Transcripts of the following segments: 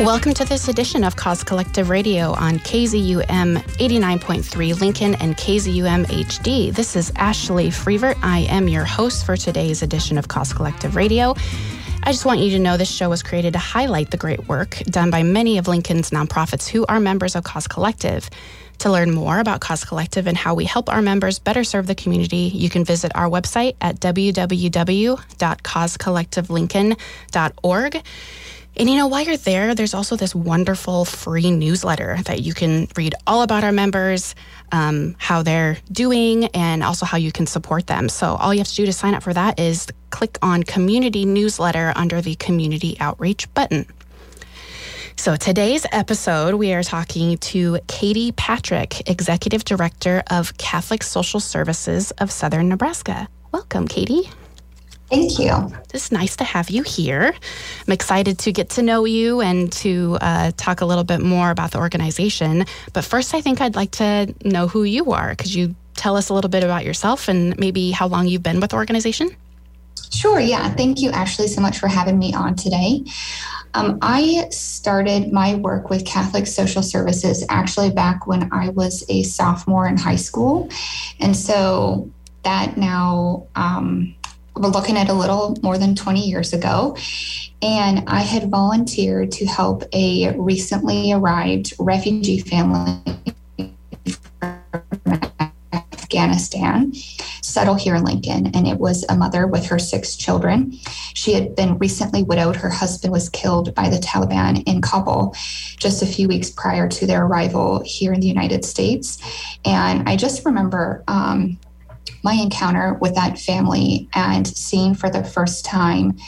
Welcome to this edition of Cause Collective Radio on KZUM 89.3 Lincoln and KZUM HD. This is Ashley Freevert. I am your host for today's edition of Cause Collective Radio. I just want you to know this show was created to highlight the great work done by many of Lincoln's nonprofits who are members of Cause Collective. To learn more about Cause Collective and how we help our members better serve the community, you can visit our website at www.causecollectivelincoln.org. And you know, while you're there, there's also this wonderful free newsletter that you can read all about our members, um, how they're doing, and also how you can support them. So all you have to do to sign up for that is click on Community Newsletter under the Community Outreach button. So today's episode, we are talking to Katie Patrick, Executive Director of Catholic Social Services of Southern Nebraska. Welcome, Katie. Thank you. It's nice to have you here. I'm excited to get to know you and to uh, talk a little bit more about the organization. But first, I think I'd like to know who you are. Could you tell us a little bit about yourself and maybe how long you've been with the organization? Sure, yeah. Thank you, Ashley, so much for having me on today. Um, I started my work with Catholic Social Services actually back when I was a sophomore in high school. And so that now um, looking at a little more than 20 years ago. And I had volunteered to help a recently arrived refugee family from Afghanistan settle here in Lincoln. And it was a mother with her six children. She had been recently widowed. Her husband was killed by the Taliban in Kabul just a few weeks prior to their arrival here in the United States. And I just remember um, my encounter with that family and seeing for the first time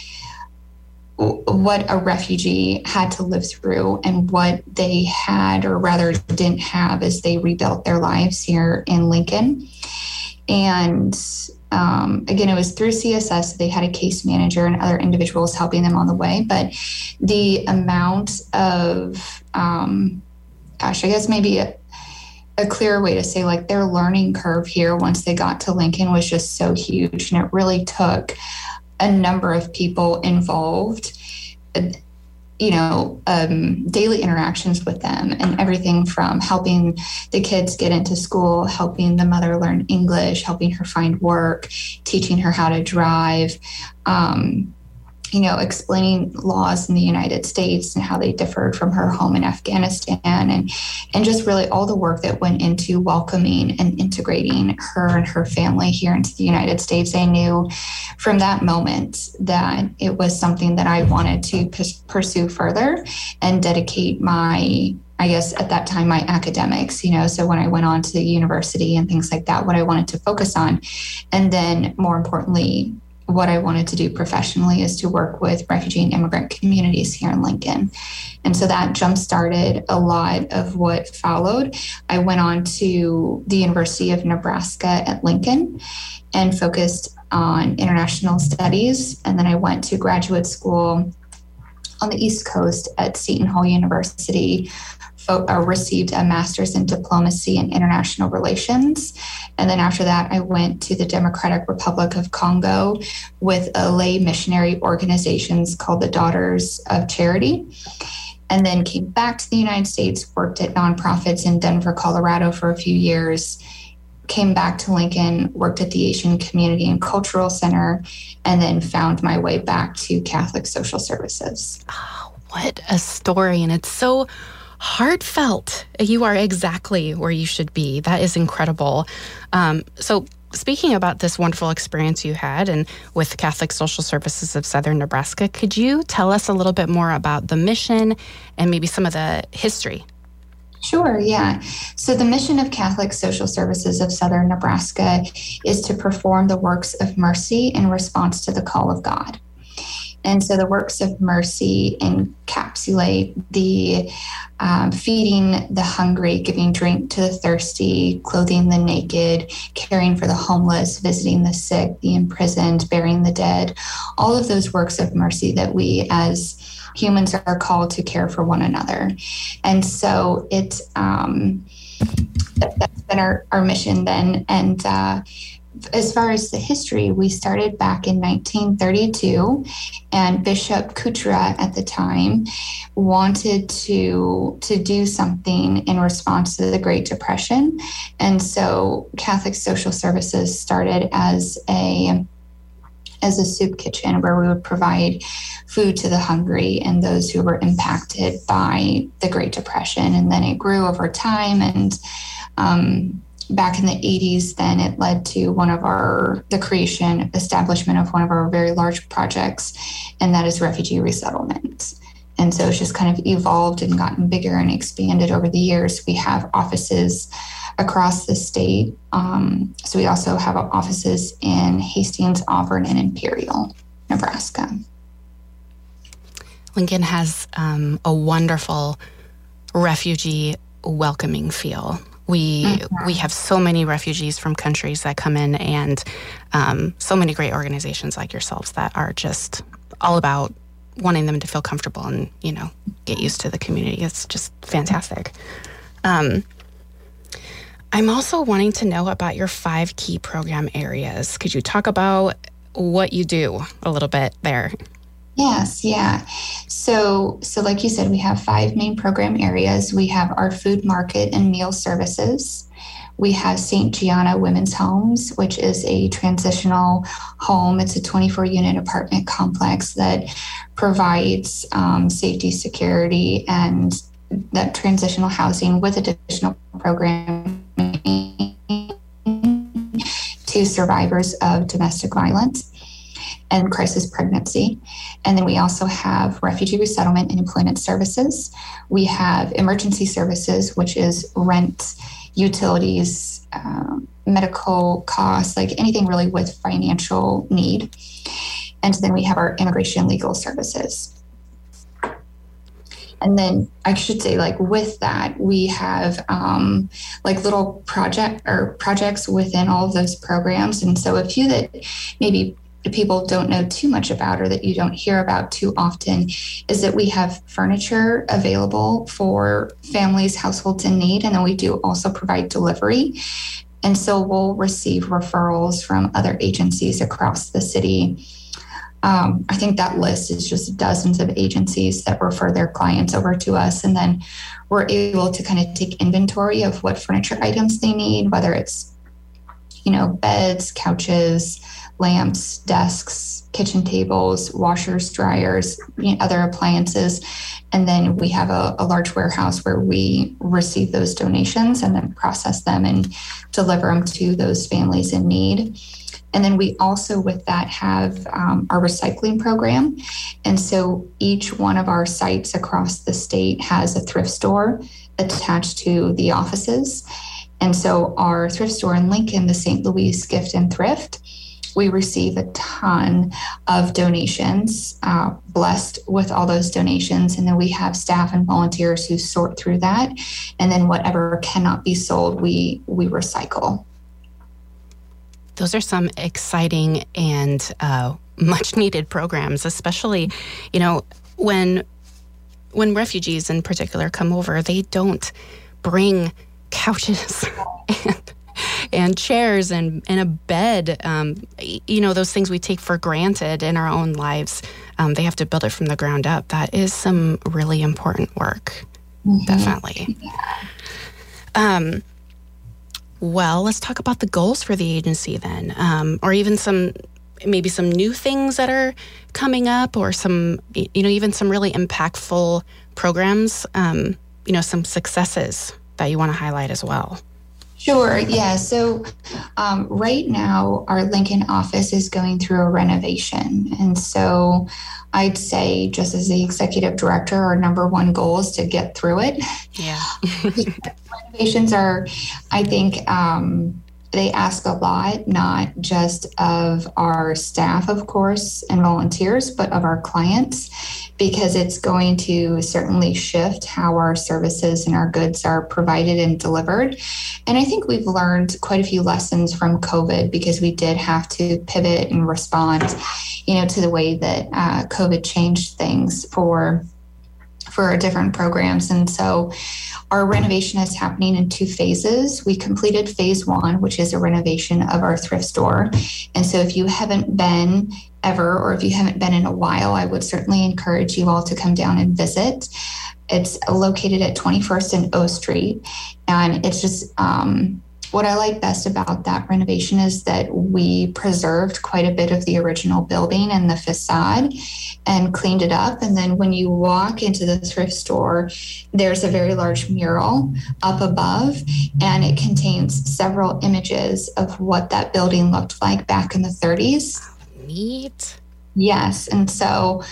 what a refugee had to live through and what they had, or rather didn't have, as they rebuilt their lives here in Lincoln. And um, again, it was through CSS. They had a case manager and other individuals helping them on the way. But the amount of, um, gosh, I guess maybe a, clear way to say like their learning curve here once they got to Lincoln was just so huge. And it really took a number of people involved, you know, um, daily interactions with them and everything from helping the kids get into school, helping the mother learn English, helping her find work, teaching her how to drive. Um, you know, explaining laws in the United States and how they differed from her home in Afghanistan, and and just really all the work that went into welcoming and integrating her and her family here into the United States. I knew from that moment that it was something that I wanted to p- pursue further and dedicate my I guess at that time, my academics, you know, so when I went on to university and things like that, what I wanted to focus on. And then more importantly, what I wanted to do professionally is to work with refugee and immigrant communities here in Lincoln. And so that jump started a lot of what followed. I went on to the University of Nebraska at Lincoln and focused on international studies. And then I went to graduate school on the East Coast at Seton Hall University Uh, uh, received a master's in diplomacy and international relations. And then after that, I went to the Democratic Republic of Congo with a lay missionary organizations called the Daughters of Charity. And then came back to the United States, worked at nonprofits in Denver, Colorado for a few years, came back to Lincoln, worked at the Asian Community and Cultural Center, and then found my way back to Catholic Social Services. Oh, what a story. And it's so heartfelt. You are exactly where you should be. That is incredible. Um, so, speaking about this wonderful experience you had and with Catholic Social Services of Southern Nebraska, could you tell us a little bit more about the mission and maybe some of the history? Sure, yeah. So, the mission of Catholic Social Services of Southern Nebraska is to perform the works of mercy in response to the call of God. And so the works of mercy encapsulate the um, feeding the hungry, giving drink to the thirsty, clothing the naked, caring for the homeless, visiting the sick, the imprisoned, burying the dead, all of those works of mercy that we as humans are called to care for one another. And so it, um, that's been our, our mission then. And, uh, as far as the history, we started back in 1932, and Bishop Kucera at the time wanted to to do something in response to the Great Depression, and so Catholic Social Services started as a as a soup kitchen where we would provide food to the hungry and those who were impacted by the Great Depression. And then it grew over time. And um, back in the 80s, then it led to one of our, the creation, establishment of one of our very large projects, and that is refugee resettlement. And so it's just kind of evolved and gotten bigger and expanded over the years. We have offices across the state. Um, so we also have offices in Hastings, Auburn, and Imperial, Nebraska. Lincoln has um, a wonderful refugee welcoming feel. We mm-hmm. we have so many refugees from countries that come in, and um, so many great organizations like yourselves that are just all about wanting them to feel comfortable and you know get used to the community. It's just fantastic. Um, I'm also wanting to know about your five key program areas. Could you talk about what you do a little bit there? Yes, yeah. So, so like you said, we have five main program areas. We have our food market and meal services. We have St. Gianna Women's Homes, which is a transitional home. It's a 24 unit apartment complex that provides um, safety, security, and that transitional housing with additional programming to survivors of domestic violence and crisis pregnancy. And then we also have refugee resettlement and employment services. We have emergency services, which is rent, utilities, um, medical costs, like anything really with financial need. And then we have our immigration legal services. And then I should say, like with that, we have um, like little project or projects within all of those programs. And so a few that maybe people don't know too much about or that you don't hear about too often is that we have furniture available for families, households in need, and then we do also provide delivery. And so we'll receive referrals from other agencies across the city. Um, I think that list is just dozens of agencies that refer their clients over to us. And then we're able to kind of take inventory of what furniture items they need, whether it's, you know, beds, couches, lamps, desks, kitchen tables, washers, dryers, other appliances. And then we have a, a, large warehouse where we receive those donations and then process them and deliver them to those families in need. And then we also, with that, have um, our recycling program. And so each one of our sites across the state has a thrift store attached to the offices. And so our thrift store in Lincoln, the St. Louis Gift and Thrift, we receive a ton of donations, uh, blessed with all those donations. And then we have staff and volunteers who sort through that. And then whatever cannot be sold, we, we recycle. Those are some exciting and uh, much needed programs, especially, you know, when when refugees in particular come over, they don't bring couches and and chairs and, and a bed. Um, you know, those things we take for granted in our own lives. Um, they have to build it from the ground up. That is some really important work, mm-hmm. definitely. Um, well, let's talk about the goals for the agency then, um, or even some maybe some new things that are coming up, or some you know even some really impactful programs. Um, you know, some successes that you want to highlight as well. Sure. Yeah. So um, right now, our Lincoln office is going through a renovation. And so I'd say, just as the executive director, our number one goal is to get through it. Yeah. Renovations are, I think, um, they ask a lot, not just of our staff, of course, and volunteers, but of our clients because it's going to certainly shift how our services and our goods are provided and delivered. And I think we've learned quite a few lessons from COVID because we did have to pivot and respond, you know, to the way that uh, COVID changed things for for our different programs. And so our renovation is happening in two phases. We completed phase one, which is a renovation of our thrift store. And so if you haven't been ever, or if you haven't been in a while, I would certainly encourage you all to come down and visit. It's located at 21st and O Street. And it's just, um, what I like best about that renovation is that we preserved quite a bit of the original building and the facade and cleaned it up. And then when you walk into the thrift store, there's a very large mural up above, and it contains several images of what that building looked like back in the 30s. Neat. Yes. And so,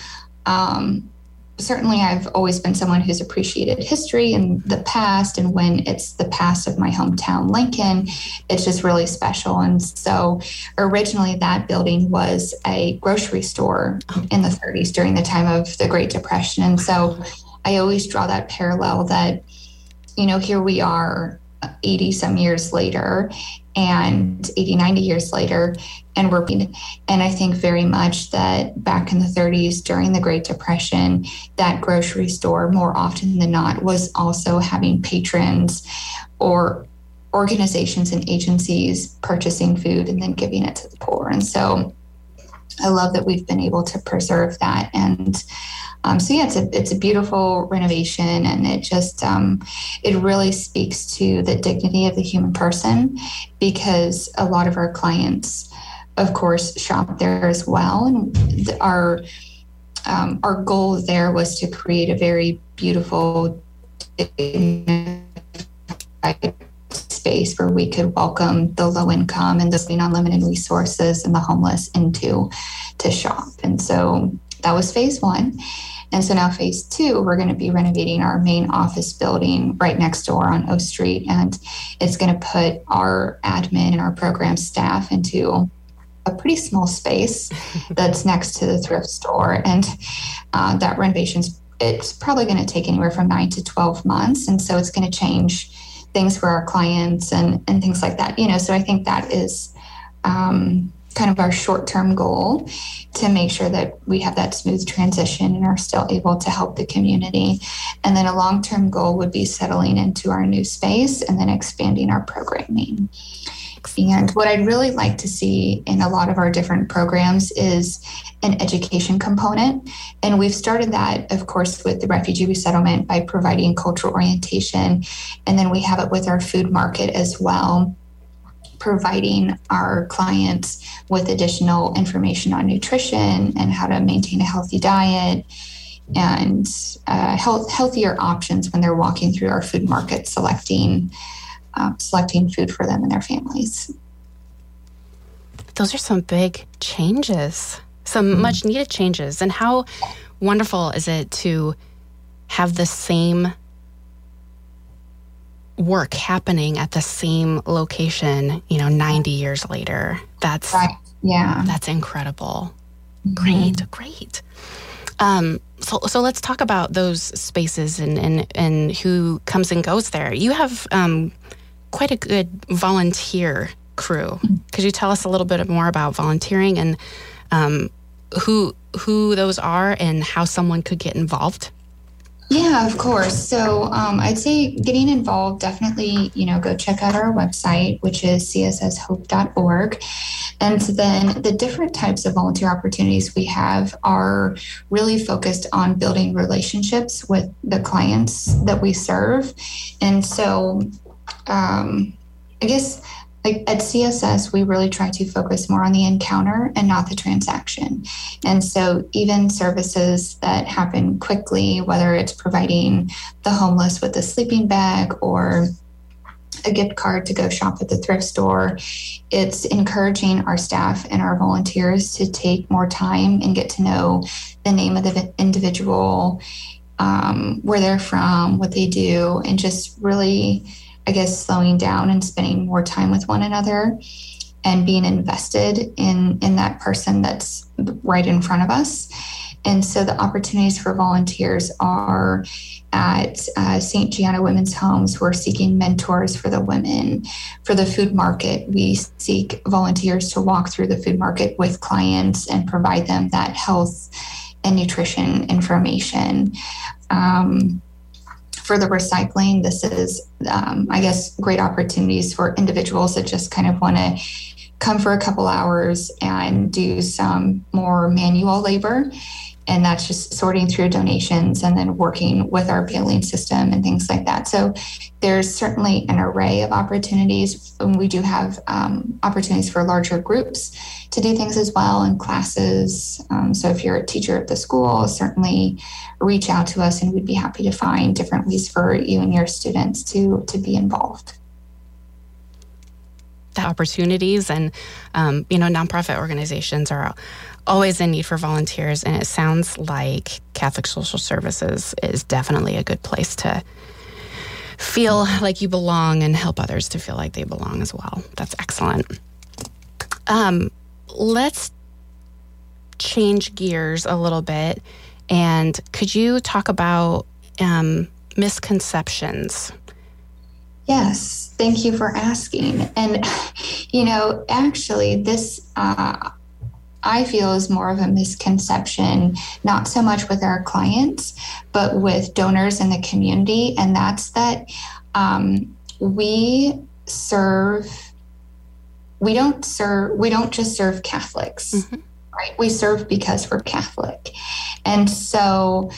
um, certainly I've always been someone who's appreciated history and the past. And when it's the past of my hometown, Lincoln, it's just really special. And so originally that building was a grocery store oh. in the 30s during the time of the Great Depression. And so I always draw that parallel that, you know, here we are 80 some years later and 80, 90 years later, and we're and I think very much that back in the 30s during the Great Depression, that grocery store more often than not was also having patrons or organizations and agencies purchasing food and then giving it to the poor. And so I love that we've been able to preserve that and um, so yeah, it's a it's a beautiful renovation, and it just um, it really speaks to the dignity of the human person, because a lot of our clients, of course, shop there as well, and our um, our goal there was to create a very beautiful space where we could welcome the low income and the unlimited resources and the homeless into to shop. And so that was phase one. And so now, phase two, we're going to be renovating our main office building right next door on O Street. And it's going to put our admin and our program staff into a pretty small space that's next to the thrift store. And uh, that renovation's it's probably going to take anywhere from nine to 12 months. And so it's going to change things for our clients and, and things like that. You know, so I think that is um, kind of our short term goal to make sure that we have that smooth transition and are still able to help the community. And then a long term goal would be settling into our new space and then expanding our programming. And what I'd really like to see in a lot of our different programs is an education component. And we've started that, of course, with the refugee resettlement by providing cultural orientation. And then we have it with our food market as well providing our clients with additional information on nutrition and how to maintain a healthy diet and uh, health, healthier options when they're walking through our food market selecting uh, selecting food for them and their families those are some big changes some mm-hmm. much needed changes and how wonderful is it to have the same work happening at the same location, you know, 90 years later. That's right. yeah. That's incredible. Mm-hmm. Great, great. Um, so, so let's talk about those spaces and, and, and who comes and goes there. You have um, quite a good volunteer crew. Mm-hmm. Could you tell us a little bit more about volunteering and um, who who those are and how someone could get involved? Yeah, of course. So um, I'd say getting involved, definitely, you know, go check out our website, which is csshope.org. And then the different types of volunteer opportunities we have are really focused on building relationships with the clients that we serve. And so um, I guess like at CSS, we really try to focus more on the encounter and not the transaction. And so, even services that happen quickly, whether it's providing the homeless with a sleeping bag or a gift card to go shop at the thrift store. It's encouraging our staff and our volunteers to take more time and get to know the name of the individual, um, where they're from, what they do, and just really I guess, slowing down and spending more time with one another and being invested in in that person that's right in front of us. And so the opportunities for volunteers are at uh, St. Gianna Women's Homes. We're seeking mentors for the women. For the food market, we seek volunteers to walk through the food market with clients and provide them that health and nutrition information. Um, for the recycling, this is, um, I guess, great opportunities for individuals that just kind of want to come for a couple hours and do some more manual labor and that's just sorting through donations and then working with our billing system and things like that. So there's certainly an array of opportunities. And we do have um, opportunities for larger groups to do things as well in classes. Um, so if you're a teacher at the school, certainly reach out to us and we'd be happy to find different ways for you and your students to, to be involved the opportunities and um, you know nonprofit organizations are always in need for volunteers, and it sounds like Catholic Social Services is definitely a good place to feel like you belong and help others to feel like they belong as well. That's excellent. Um, let's change gears a little bit. And could you talk about um, misconceptions? Yes, thank you for asking. And, you know, actually, this uh, I feel is more of a misconception, not so much with our clients, but with donors in the community. And that's that um, we serve, we don't serve, we don't just serve Catholics, mm-hmm. right? We serve because we're Catholic. And so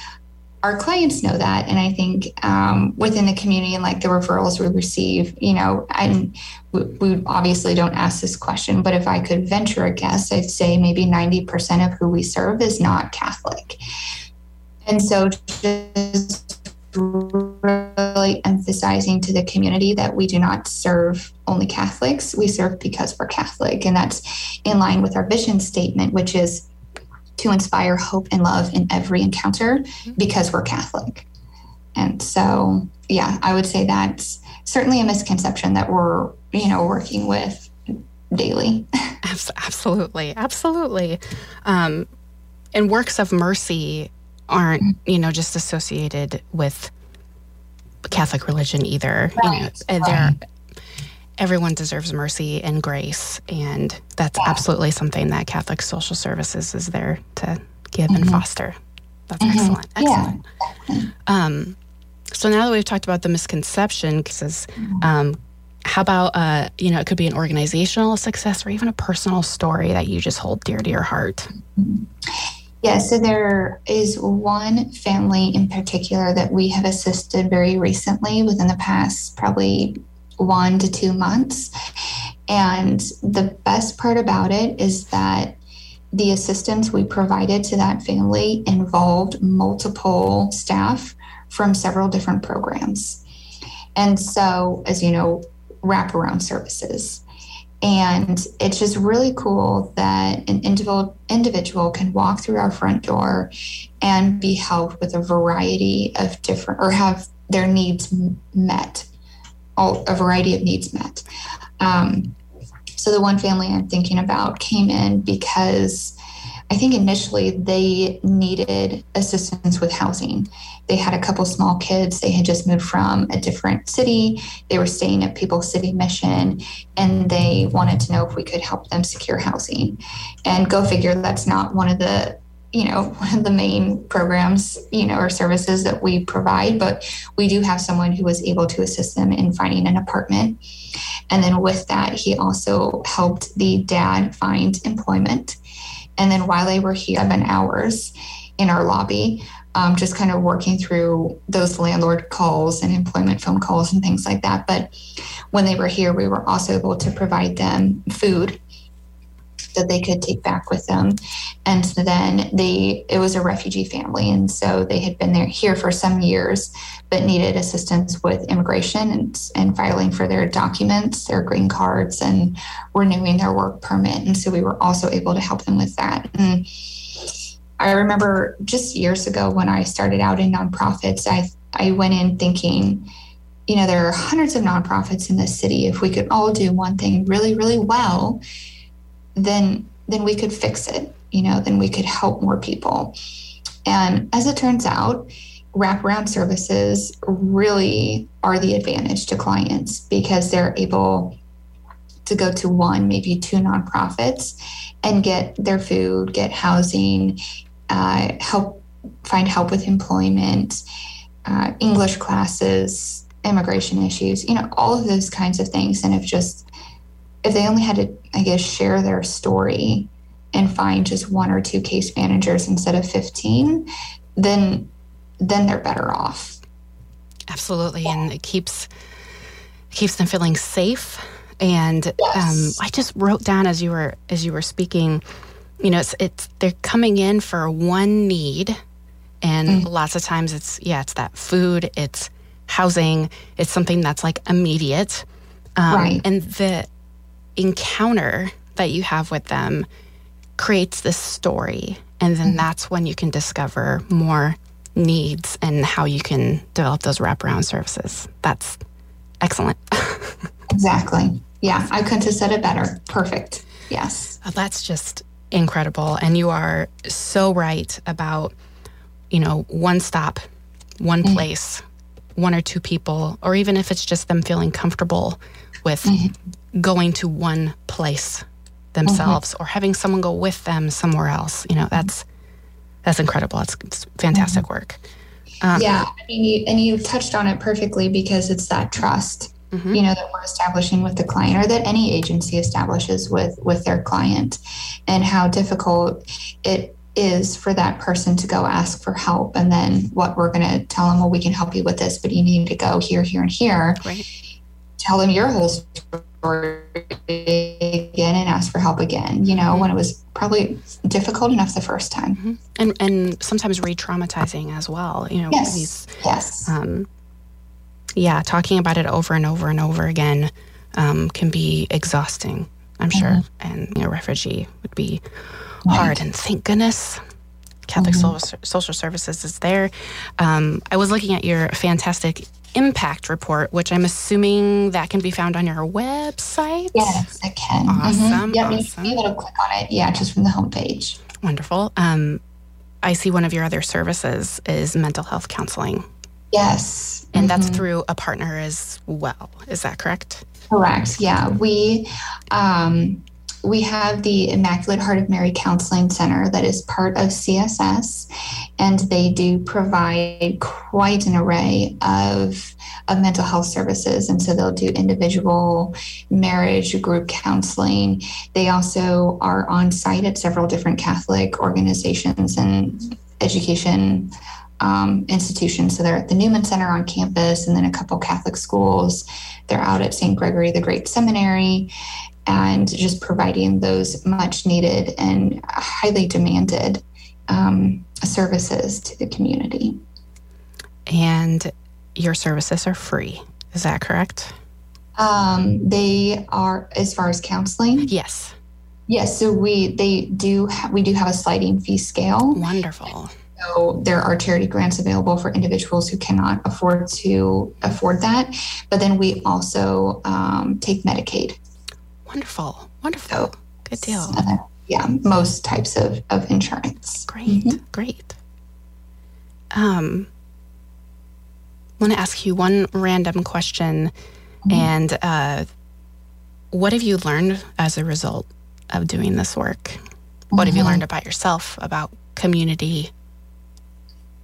our clients know that. And i think um, within the community and like the referrals we receive you know and we, we, obviously don't ask this question but if i could venture a guess i'd say maybe 90% of who we serve is not catholic. And so just really emphasizing to the community that we do not serve only catholics. We serve because we're catholic and that's in line with our vision statement which is to inspire hope and love in every encounter mm-hmm. because we're Catholic. And so, yeah, I would say that's certainly a misconception that we're, you know, working with daily. absolutely. Absolutely. Um, and works of mercy aren't, mm-hmm. you know, just associated with Catholic religion either. Right. You know, they're everyone deserves mercy and grace. And that's yeah. absolutely something that Catholic Social Services is there to give mm-hmm. and foster. That's mm-hmm. excellent. Excellent. Yeah. Um, so now that we've talked about the misconception, because mm-hmm. um, how about uh, you know it could be an organizational success or even a personal story that you just hold dear to your heart. Mm-hmm. Yeah, so there is one family in particular that we have assisted very recently within the past probably one to two months. And the best part about it is that the assistance we provided to that family involved multiple staff from several different programs. And so, as you know, wraparound services. And it's just really cool that an individual individual can walk through our front door and be helped with a variety of different or have their needs met all, a variety of needs met. Um, so the one family I'm thinking about came in because I think initially they needed assistance with housing. They had a couple small kids. They had just moved from a different city. They were staying at People's City Mission and they wanted to know if we could help them secure housing. And go figure, that's not one of the you know one of the main programs you know or services that we provide but we do have someone who was able to assist them in finding an apartment. And then with that he also helped the dad find employment. And then while they were here seven hours in our lobby um, just kind of working through those landlord calls and employment phone calls and things like that. But when they were here we were also able to provide them food that they could take back with them. And then they, it was a refugee family. And so they had been there here for some years, but needed assistance with immigration and, and filing for their documents, their green cards, and renewing their work permit. And so we were also able to help them with that. And I remember just years ago when I started out in nonprofits, I, I went in thinking, you know, there are hundreds of nonprofits in this city. If we could all do one thing really, really well, then then we could fix it you know then we could help more people. And as it turns out wraparound services really are the advantage to clients because they're able to go to one maybe two nonprofits and get their food get housing uh, help find help with employment uh, english classes immigration issues you know all of those kinds of things and if just if they only had to, I guess, share their story and find just one or two case managers instead of 15, then then they're better off. Absolutely, yeah. and it keeps keeps them feeling safe. And um, yes. um, I just wrote down as you were as you were speaking, you know, it's it's they're coming in for one need, and mm. lots of times it's yeah, it's that food, it's housing, it's something that's like immediate, um, right. and the encounter that you have with them creates this story. And then mm-hmm. that's when you can discover more needs and how you can develop those wraparound services. That's excellent. exactly. Yeah, I couldn't have said it better. Perfect. Yes. Oh, that's just incredible. And you are so right about, you know, one stop, one mm-hmm. place, one or two people, or even if it's just them feeling comfortable with mm-hmm. going to one place themselves mm-hmm. or having someone go with them somewhere else. You know, that's that's incredible. It's, it's fantastic mm-hmm. work. Um, yeah, I mean, you, and you touched on it perfectly because it's that trust, mm-hmm. you know, that we're establishing with the client, or that any agency establishes with with their client, and how difficult it is for that person to go ask for help, and then what we're going to tell them, well, we can help you with this, but you need to go here, here, and here. Right. Tell them your whole story again and ask for help again, you know, mm-hmm. when it was probably difficult enough the first time. Mm-hmm. And and sometimes re-traumatizing as well, you know, yes. these yes. Um, yeah, talking about it over and over and over again um, can be exhausting, I'm mm-hmm. sure. And you know, refugee would be right. hard and thank goodness Catholic mm-hmm. Social, Social Services is there. Um, I was looking at your fantastic impact report, which I'm assuming that can be found on your website. Yes, it can. Awesome. Mm-hmm. Yeah, awesome. be able to click on it. Yeah, just from the homepage. Wonderful. Um, I see one of your other services is mental health counseling. Yes. And mm-hmm. that's through a partner as well. Is that correct? Correct. Yeah. We um, we have the Immaculate Heart of Mary Counseling Center that is part of CSS, and they do provide quite an array of, of mental health services. And so they'll do individual, marriage, group counseling. They also are on site at several different Catholic organizations and education um, institutions. So they're at the Newman Center on campus and then a couple Catholic schools. They're out at St. Gregory the Great Seminary and just providing those much needed and highly demanded um, services to the community. And your services are free. Is that correct? Um, they are, as far as counseling. Yes. Yes. So we they do ha- we do have a sliding fee scale. Wonderful. So there are charity grants available for individuals who cannot afford to afford that. But then we also um, take Medicaid. Wonderful. Wonderful. So, Good deal. Uh, yeah, most types of, of insurance. Great. Mm-hmm. Great. Um, I want to ask you one random question. Mm-hmm. And uh, what have you learned as a result of doing this work? What mm-hmm. have you mm-hmm. learned about yourself, about community?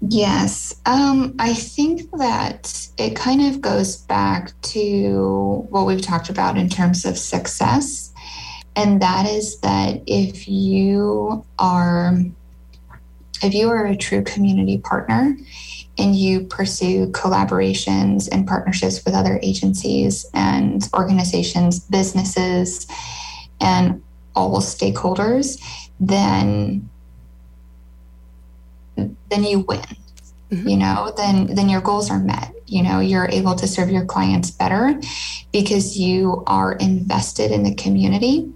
Yes, um, I think that it kind of goes back to what we've talked about in terms of success. And that is that if you are if you are a true community partner and you pursue collaborations and partnerships with other agencies and organizations, businesses, and all stakeholders, then then you win. Mm-hmm. You know, then then your goals are met. You know, you're able to serve your clients better because you are invested in the community.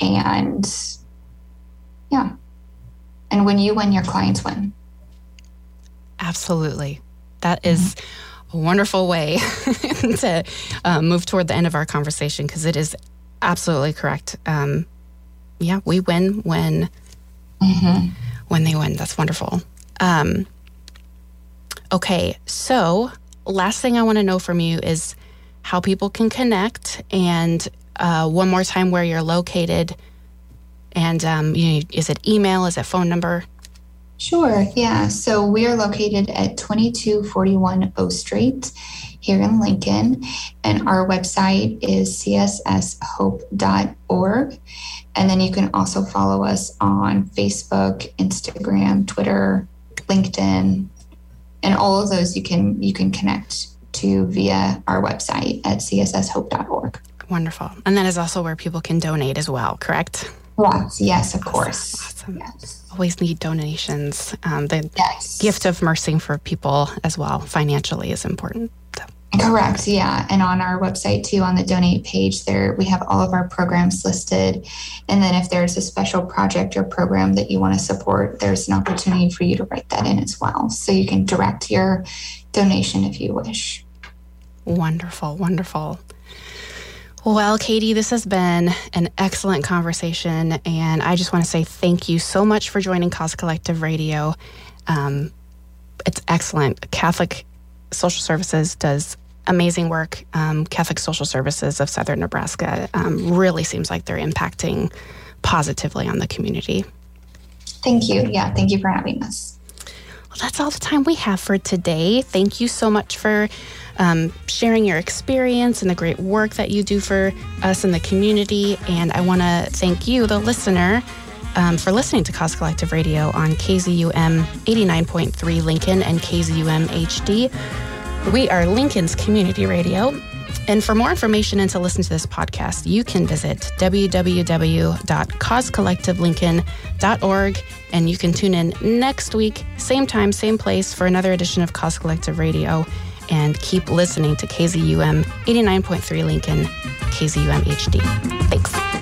And yeah. And when you win, your clients win. Absolutely. That is mm-hmm. a wonderful way to uh, move toward the end of our conversation because it is absolutely correct. Um, yeah, we win when mm-hmm. When they win. That's wonderful. Um, okay, so last thing I want to know from you is how people can connect, and uh, one more time where you're located, and um, you is it email? Is it phone number? Sure. Yeah. So we are located at 2241 O Street here in Lincoln. And our website is csshope.org. And then you can also follow us on Facebook, Instagram, Twitter, LinkedIn, and all of those you can you can connect to via our website at csshope.org. Wonderful. And that is also where people can donate as well, correct? Yes, yes, of awesome. course. Awesome. Yes. Always need donations. Um, the yes. gift of mercy for people as well financially is important. Correct. Yeah. And on our website too, on the donate page, there we have all of our programs listed. And then if there's a special project or program that you want to support, there's an opportunity for you to write that in as well. So you can direct your donation if you wish. Wonderful. Wonderful. Well, Katie, this has been an excellent conversation. And I just want to say thank you so much for joining Cause Collective Radio. Um, it's excellent. Catholic Social Services does amazing work. Um, Catholic Social Services of Southern Nebraska um, really seems like they're impacting positively on the community. Thank you. Yeah, thank you for having us. Well, that's all the time we have for today. Thank you so much for um, sharing your experience and the great work that you do for us in the community. And I want to thank you, the listener, um, for listening to Cause Collective Radio on KZUM 89.3 Lincoln and KZUM HD. We are Lincoln's community radio. And for more information and to listen to this podcast, you can visit www.causecollectivelincoln.org and you can tune in next week, same time, same place, for another edition of Cause Collective Radio. And keep listening to KZUM 89.3 Lincoln, KZUM HD. Thanks.